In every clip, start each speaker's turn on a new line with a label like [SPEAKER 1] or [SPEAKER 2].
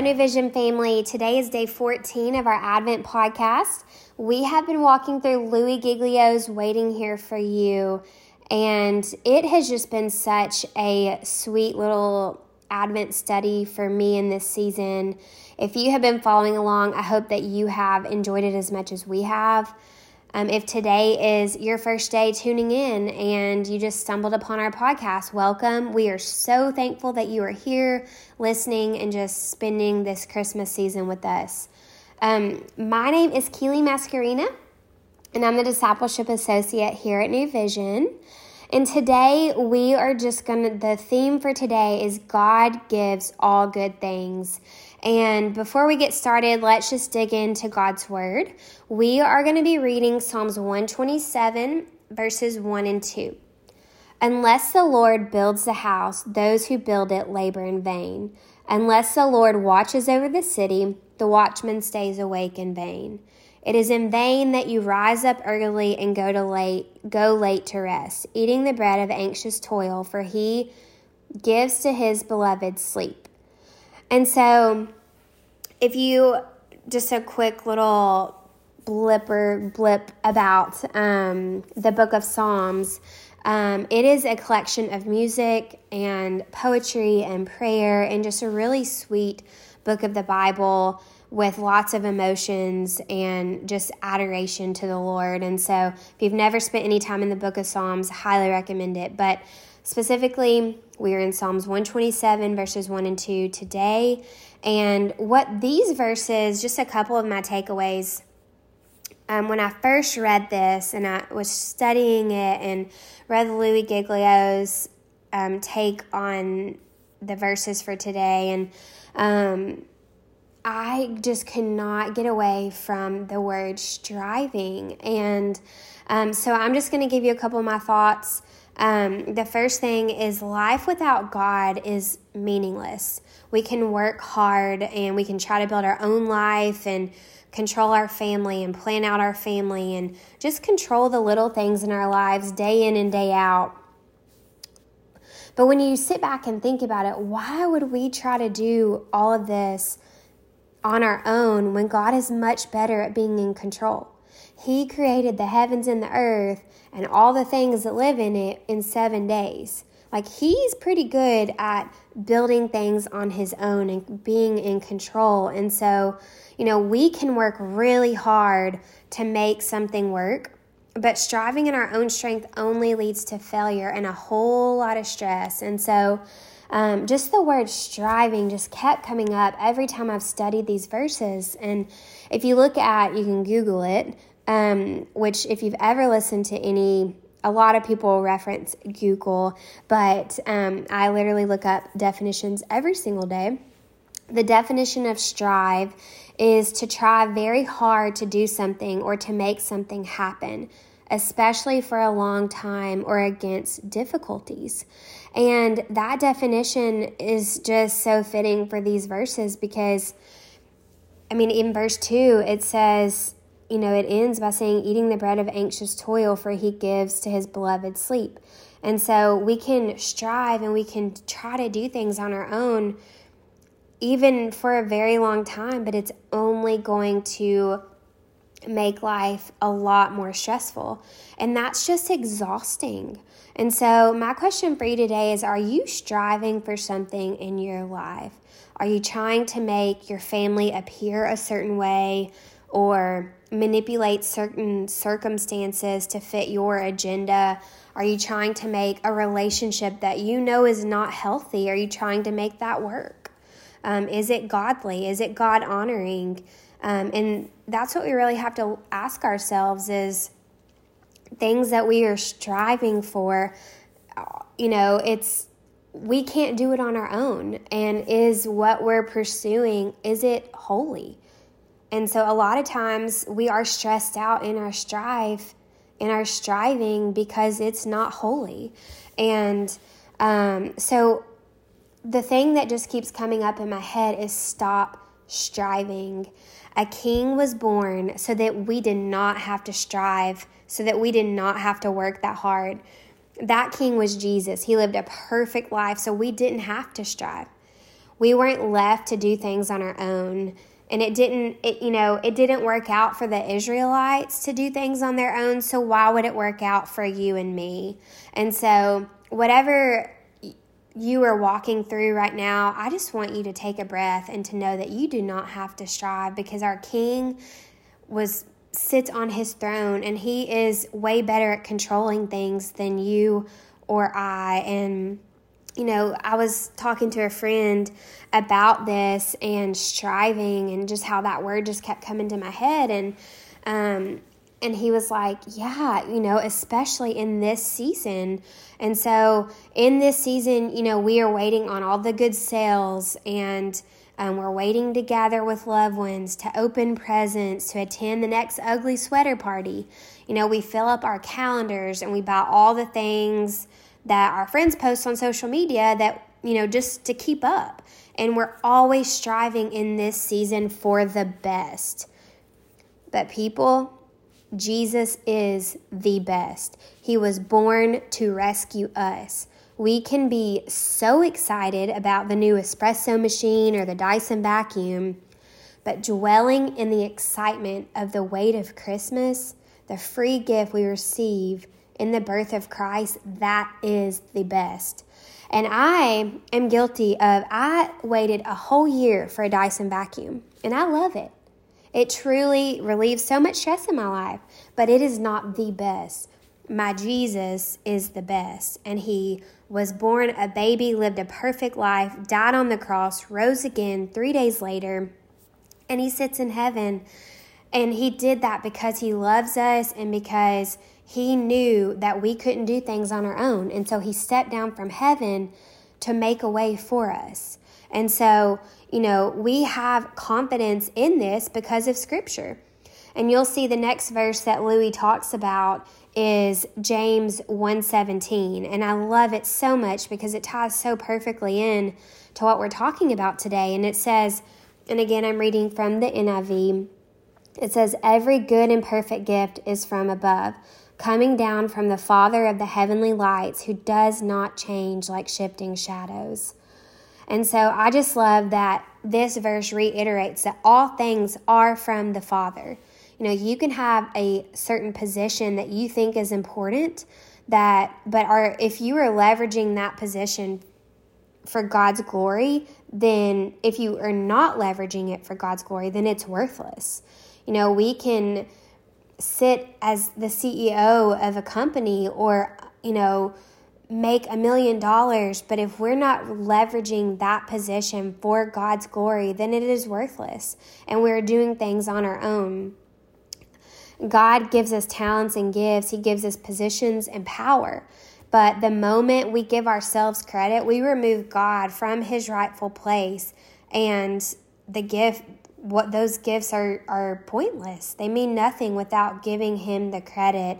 [SPEAKER 1] New Vision family. Today is day 14 of our Advent podcast. We have been walking through Louis Giglio's Waiting Here for You, and it has just been such a sweet little Advent study for me in this season. If you have been following along, I hope that you have enjoyed it as much as we have. Um, if today is your first day tuning in and you just stumbled upon our podcast, welcome. We are so thankful that you are here listening and just spending this Christmas season with us. Um, my name is Keely Mascarina, and I'm the Discipleship Associate here at New Vision. And today we are just gonna, the theme for today is God gives all good things. And before we get started, let's just dig into God's Word. We are going to be reading Psalms 127, verses 1 and 2. Unless the Lord builds the house, those who build it labor in vain. Unless the Lord watches over the city, the watchman stays awake in vain. It is in vain that you rise up early and go to late go late to rest, eating the bread of anxious toil, for he gives to his beloved sleep. And so, if you just a quick little blipper blip about um, the book of Psalms. Um, it is a collection of music and poetry and prayer and just a really sweet book of the Bible with lots of emotions and just adoration to the Lord. And so, if you've never spent any time in the book of Psalms, highly recommend it. But specifically, we are in Psalms 127, verses 1 and 2 today. And what these verses, just a couple of my takeaways. Um, when I first read this and I was studying it and read Louis Giglio's um, take on the verses for today, and um, I just could not get away from the word striving. And um, so I'm just going to give you a couple of my thoughts. Um, the first thing is life without God is meaningless. We can work hard and we can try to build our own life and control our family and plan out our family and just control the little things in our lives day in and day out. But when you sit back and think about it, why would we try to do all of this on our own when God is much better at being in control? He created the heavens and the earth and all the things that live in it in seven days. Like he's pretty good at building things on his own and being in control. And so, you know, we can work really hard to make something work, but striving in our own strength only leads to failure and a whole lot of stress. And so, um, just the word striving just kept coming up every time I've studied these verses. And if you look at, you can Google it, um, which if you've ever listened to any a lot of people reference Google, but um, I literally look up definitions every single day. The definition of strive is to try very hard to do something or to make something happen, especially for a long time or against difficulties. And that definition is just so fitting for these verses because, I mean, in verse 2, it says, you know, it ends by saying, eating the bread of anxious toil, for he gives to his beloved sleep. And so we can strive and we can try to do things on our own, even for a very long time, but it's only going to make life a lot more stressful. And that's just exhausting. And so, my question for you today is Are you striving for something in your life? Are you trying to make your family appear a certain way or manipulate certain circumstances to fit your agenda? Are you trying to make a relationship that you know is not healthy? Are you trying to make that work? Um, is it godly? Is it God honoring? Um, and that's what we really have to ask ourselves is things that we are striving for, you know, it's we can't do it on our own. And is what we're pursuing, is it holy? And so a lot of times we are stressed out in our strive, in our striving because it's not holy. And um, so the thing that just keeps coming up in my head is stop striving. A king was born so that we did not have to strive, so that we did not have to work that hard. That king was Jesus. He lived a perfect life, so we didn't have to strive. we weren't left to do things on our own and it didn't it you know it didn't work out for the israelites to do things on their own so why would it work out for you and me? And so whatever you are walking through right now i just want you to take a breath and to know that you do not have to strive because our king was sits on his throne and he is way better at controlling things than you or i and you know, I was talking to a friend about this and striving and just how that word just kept coming to my head and um and he was like, Yeah, you know, especially in this season. And so, in this season, you know, we are waiting on all the good sales and um, we're waiting to gather with loved ones, to open presents, to attend the next ugly sweater party. You know, we fill up our calendars and we buy all the things that our friends post on social media that, you know, just to keep up. And we're always striving in this season for the best. But people, Jesus is the best. He was born to rescue us. We can be so excited about the new espresso machine or the Dyson vacuum, but dwelling in the excitement of the wait of Christmas, the free gift we receive in the birth of Christ, that is the best. And I am guilty of, I waited a whole year for a Dyson vacuum, and I love it. It truly relieves so much stress in my life, but it is not the best. My Jesus is the best, and He was born a baby, lived a perfect life, died on the cross, rose again three days later, and He sits in heaven. And He did that because He loves us and because he knew that we couldn't do things on our own. And so he stepped down from heaven to make a way for us. And so, you know, we have confidence in this because of scripture. And you'll see the next verse that Louis talks about is James 1:17, and I love it so much because it ties so perfectly in to what we're talking about today. And it says, and again I'm reading from the NIV. It says every good and perfect gift is from above coming down from the Father of the heavenly lights, who does not change like shifting shadows. And so I just love that this verse reiterates that all things are from the Father. You know, you can have a certain position that you think is important that but are if you are leveraging that position for God's glory, then if you are not leveraging it for God's glory, then it's worthless. You know, we can sit as the CEO of a company or, you know, make a million dollars, but if we're not leveraging that position for God's glory, then it is worthless and we're doing things on our own. God gives us talents and gifts, He gives us positions and power. But the moment we give ourselves credit, we remove God from His rightful place, and the gift what those gifts are are pointless. They mean nothing without giving him the credit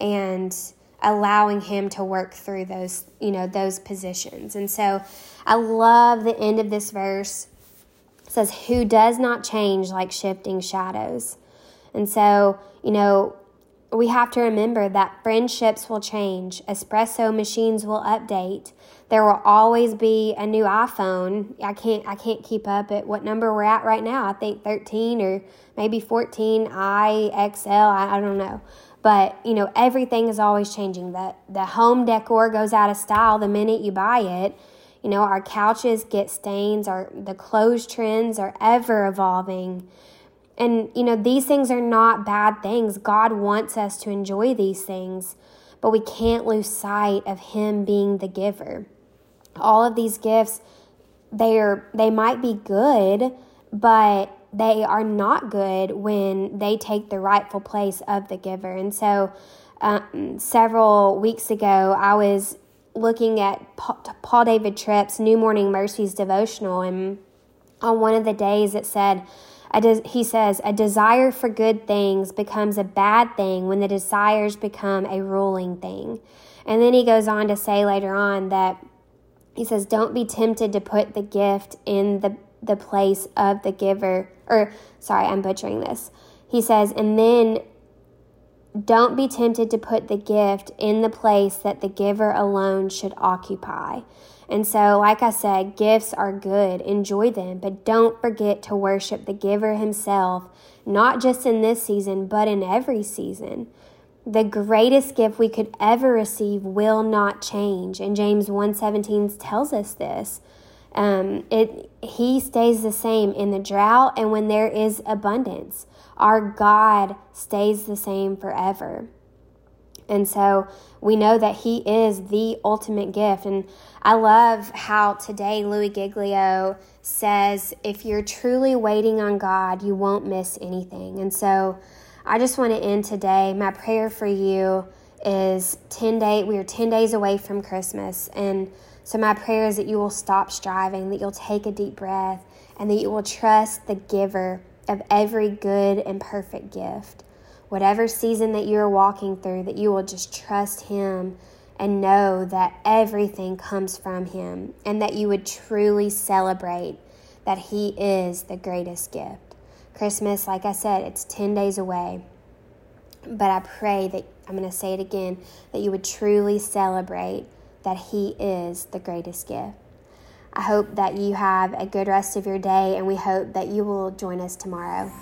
[SPEAKER 1] and allowing him to work through those, you know, those positions. And so I love the end of this verse. It says, Who does not change like shifting shadows. And so, you know, we have to remember that friendships will change, espresso machines will update. There will always be a new iPhone. I can't I can't keep up at what number we're at right now. I think 13 or maybe 14 I I, I don't know. But, you know, everything is always changing. The the home decor goes out of style the minute you buy it. You know, our couches get stains, our the clothes trends are ever evolving. And, you know, these things are not bad things. God wants us to enjoy these things, but we can't lose sight of Him being the giver. All of these gifts, they are they might be good, but they are not good when they take the rightful place of the giver. And so, um, several weeks ago, I was looking at Paul David Tripp's New Morning Mercies devotional, and on one of the days it said, De- he says, a desire for good things becomes a bad thing when the desires become a ruling thing. And then he goes on to say later on that he says, don't be tempted to put the gift in the, the place of the giver. Or, sorry, I'm butchering this. He says, and then don't be tempted to put the gift in the place that the giver alone should occupy. And so, like I said, gifts are good, enjoy them, but don't forget to worship the giver himself, not just in this season, but in every season. The greatest gift we could ever receive will not change. And James 1:17 tells us this. Um, it he stays the same in the drought and when there is abundance. Our God stays the same forever. And so we know that He is the ultimate gift. And I love how today Louis Giglio says, if you're truly waiting on God, you won't miss anything. And so I just want to end today. My prayer for you is 10 day we are 10 days away from Christmas and so my prayer is that you will stop striving, that you'll take a deep breath, and that you will trust the giver of every good and perfect gift whatever season that you're walking through, that you will just trust Him and know that everything comes from Him and that you would truly celebrate that He is the greatest gift. Christmas, like I said, it's 10 days away. But I pray that, I'm going to say it again, that you would truly celebrate that He is the greatest gift. I hope that you have a good rest of your day, and we hope that you will join us tomorrow.